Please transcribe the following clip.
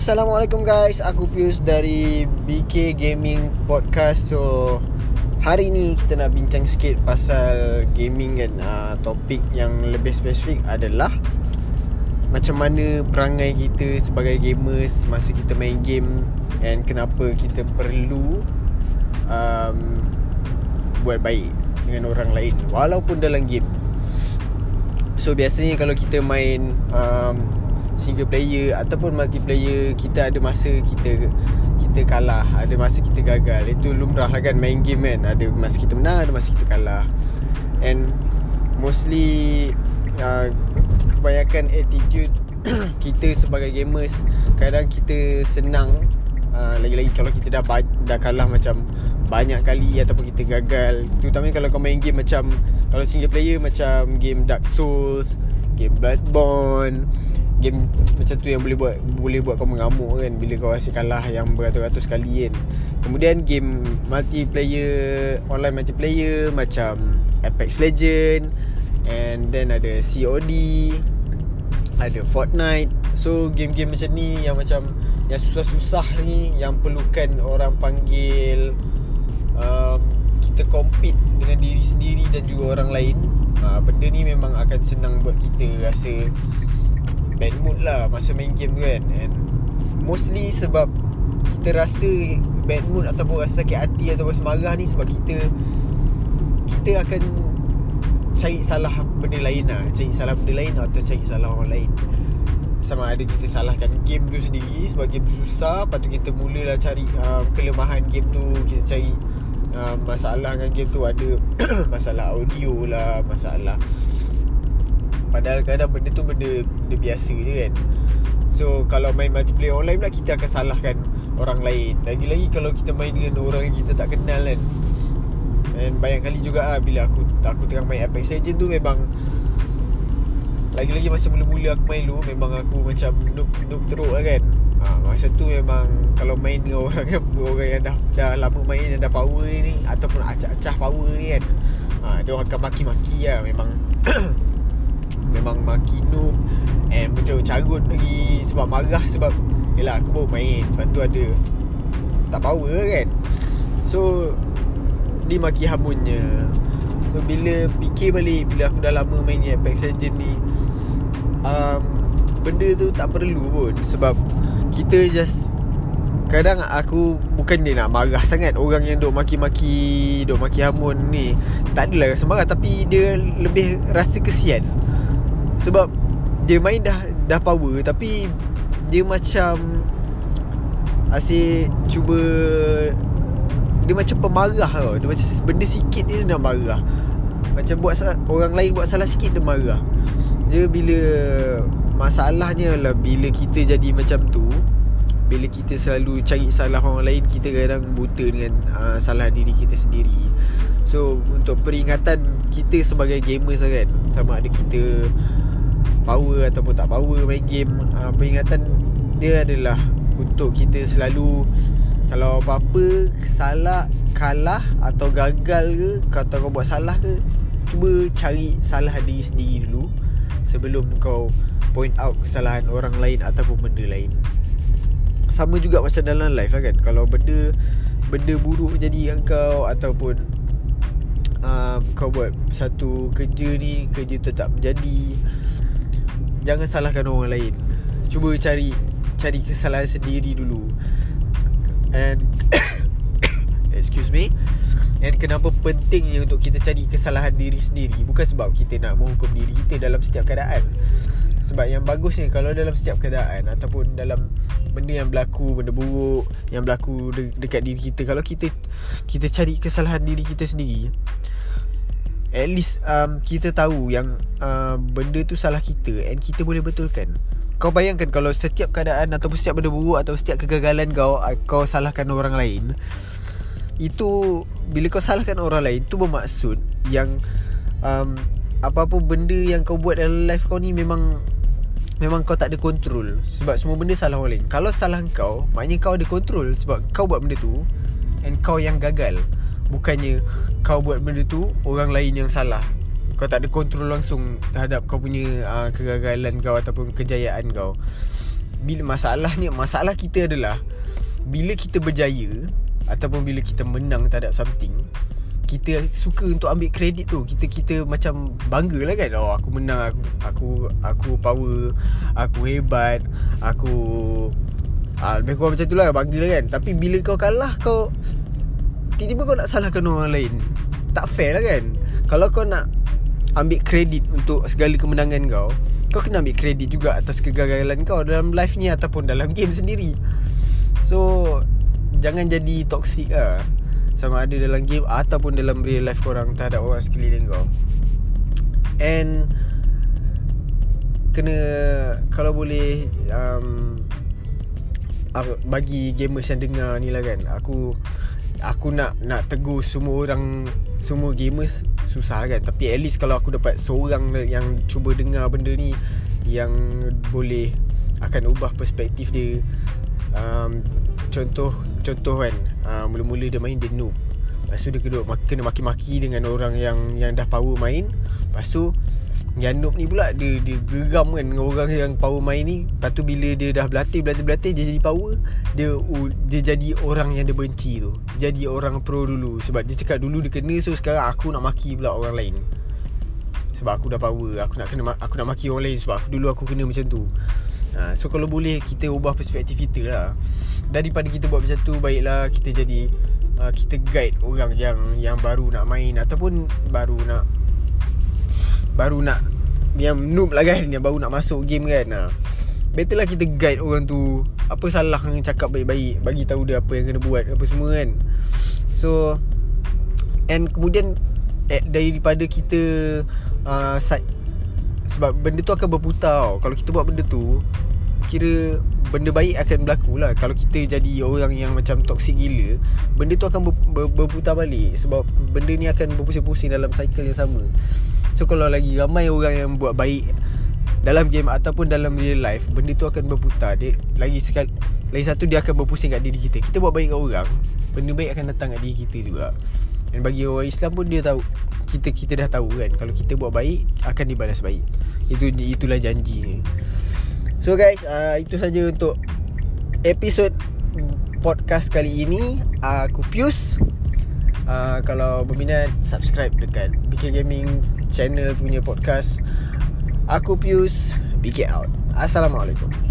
Assalamualaikum guys. Aku Pius dari BK Gaming Podcast. So Hari ni kita nak bincang sikit pasal gaming kan uh, Topik yang lebih spesifik adalah Macam mana perangai kita sebagai gamers Masa kita main game And kenapa kita perlu um, Buat baik dengan orang lain Walaupun dalam game. So biasanya kalau kita main um, single player ataupun multiplayer kita ada masa kita kita kalah ada masa kita gagal. Itu lumrah lah kan main game kan. Ada masa kita menang ada masa kita kalah. And mostly uh, kebanyakan attitude kita sebagai gamers kadang kita senang. Uh, lagi-lagi kalau kita dah dah kalah macam banyak kali ataupun kita gagal. Terutamanya kalau kau main game macam kalau single player macam game Dark Souls game Bloodborne game macam tu yang boleh buat boleh buat kau mengamuk kan bila kau rasa kalah yang beratus-ratus kali kan. Kemudian game multiplayer online multiplayer macam Apex Legend and then ada COD ada Fortnite. So game-game macam ni yang macam yang susah-susah ni yang perlukan orang panggil um, kita compete dengan diri sendiri dan juga orang lain. Ha, benda ni memang akan senang buat kita rasa bad mood lah masa main game tu kan and mostly sebab kita rasa bad mood ataupun rasa sakit hati ataupun semarah ni sebab kita kita akan cari salah benda lain lah. Cari salah benda lain atau cari salah orang lain. Sama ada kita salahkan game tu sendiri sebab game tu susah. Lepas tu kita mulalah cari um, kelemahan game tu. Kita cari um, masalah dengan game tu. Ada masalah audio lah masalah Padahal kadang benda tu benda, benda biasa je kan. So kalau main multiplayer online pula Kita akan salahkan orang lain. Lagi-lagi kalau kita main dengan orang yang kita tak kenal kan. Dan banyak kali juga lah Bila aku aku tengah main Apex Legends tu memang Lagi-lagi masa mula-mula aku main dulu Memang aku macam noob, noob teruk lah kan. Ha, Masa tu memang Kalau main dengan orang yang, orang yang dah, dah lama main Yang dah power ni Ataupun acah-acah power ni kan. Ha, Dia orang akan maki-maki lah Memang Memang maki noob And macam carut lagi Sebab marah sebab Yelah aku baru main. Lepas tu ada Tak power kan. So Dia maki hamunnya. So, Bila fikir balik Bila aku dah lama main Apex Legends ni um, Benda tu tak perlu pun Sebab Kita just Kadang aku Bukan dia nak marah sangat Orang yang duk maki-maki Duk maki hamun ni. Tak adalah rasa marah Tapi dia lebih rasa kesian sebab dia main dah dah power tapi dia macam asyik cuba dia macam pemarah tau. Dia macam benda sikit dia nak marah. Macam buat orang lain buat salah sikit dia marah. Dia bila masalahnya lah bila kita jadi macam tu bila kita selalu cari salah orang lain kita kadang buta dengan uh, salah diri kita sendiri so untuk peringatan kita sebagai gamers lah kan sama ada kita power ataupun tak power main game uh, peringatan dia adalah untuk kita selalu kalau apa-apa salah kalah atau gagal ke atau kau buat salah ke cuba cari salah diri sendiri dulu sebelum kau point out kesalahan orang lain ataupun benda lain. Sama juga macam dalam life lah kan kalau benda benda buruk jadi dengan kau ataupun um, kau buat satu kerja ni kerja tu tak menjadi Jangan salahkan orang lain. Cuba cari Cari kesalahan sendiri dulu. And Excuse me. And kenapa pentingnya untuk kita cari kesalahan diri sendiri? Bukan sebab kita nak menghukum diri kita dalam setiap keadaan. Sebab yang bagusnya kalau dalam setiap keadaan Ataupun dalam benda yang berlaku, benda buruk Yang berlaku de- dekat diri kita Kalau kita kita cari kesalahan diri kita sendiri At least um, kita tahu yang uh, benda tu salah kita And kita boleh betulkan. Kau bayangkan kalau setiap keadaan Ataupun setiap benda buruk Atau setiap kegagalan kau uh, Kau salahkan orang lain Itu Bila kau salahkan orang lain Itu bermaksud Yang um, Apa-apa benda yang kau buat dalam life kau ni Memang Memang kau tak ada kontrol Sebab semua benda salah orang lain. Kalau salah kau Maknanya kau ada kontrol Sebab kau buat benda tu And kau yang gagal Bukannya kau buat benda tu Orang lain yang salah. Kau tak ada kontrol langsung Terhadap kau punya uh, kegagalan kau Ataupun kejayaan kau. Bila masalahnya Masalah kita adalah Bila kita berjaya Ataupun bila kita menang terhadap something kita suka untuk ambil kredit tu. Kita kita macam bangga lah kan. Oh aku menang aku aku aku power aku hebat aku ah lebih kurang macam tu lah. Bangga lah kan. Tapi bila kau kalah kau tiba-tiba kau nak salahkan orang lain. Tak fair lah kan? Kalau kau nak ambil kredit untuk segala kemenangan kau kau kena ambil kredit juga atas kegagalan kau dalam life ni ataupun dalam game sendiri. So jangan jadi toxic lah. Sama ada dalam game ataupun dalam real life korang terhadap orang sekeliling kau. And kena kalau boleh um, bagi gamers yang dengar ni lah kan aku aku nak nak tegur semua orang semua gamers susah kan tapi at least kalau aku dapat seorang yang cuba dengar benda ni yang boleh akan ubah perspektif dia. Um, contoh contoh kan uh, mula-mula dia main dia noob lepas tu dia kena, kena maki-maki dengan orang yang yang dah power main. Lepas tu yang noob ni pula dia, dia geram kan dengan orang yang power main ni. Lepas tu bila dia dah berlatih berlatih berlatih dia jadi power dia dia jadi orang yang dia benci tu. Jadi orang pro dulu. Sebab dia cakap dulu dia kena so sekarang aku nak maki pula orang lain. Sebab aku dah power aku nak kena aku nak maki orang lain. Sebab aku, dulu aku kena macam tu. Ha, So kalau boleh kita ubah perspektif kita lah. Daripada kita buat macam tu Baiklah kita jadi uh, Kita guide orang yang yang baru nak main Ataupun baru nak Baru nak Yang noob lah kan Yang baru nak masuk game kan ha. Better lah kita guide orang tu Apa salah yang cakap baik-baik Bagi tahu dia apa yang kena buat Apa semua kan So And kemudian eh, Daripada kita uh, side sebab benda tu akan berputar tau. Kalau kita buat benda tu Kira benda baik akan berlaku lah. Kalau kita jadi orang yang macam toxic gila Benda tu akan ber, ber, berputar balik Sebab benda ni akan berpusing-pusing dalam cycle yang sama. So kalau lagi ramai orang yang buat baik Dalam game ataupun dalam real life Benda tu akan berputar dia, Lagi sekali Lagi satu dia akan berpusing kat diri kita. Kita buat baik kat orang Benda baik akan datang kat diri kita juga. Dan bagi orang Islam pun dia tahu kita kita dah tahu kan kalau kita buat baik akan dibalas baik. Itu itulah janji. So guys, uh, itu saja untuk episod podcast kali ini. Uh, aku Pius. Uh, kalau berminat subscribe dekat BK Gaming channel punya podcast. Aku Pius, BK out. Assalamualaikum.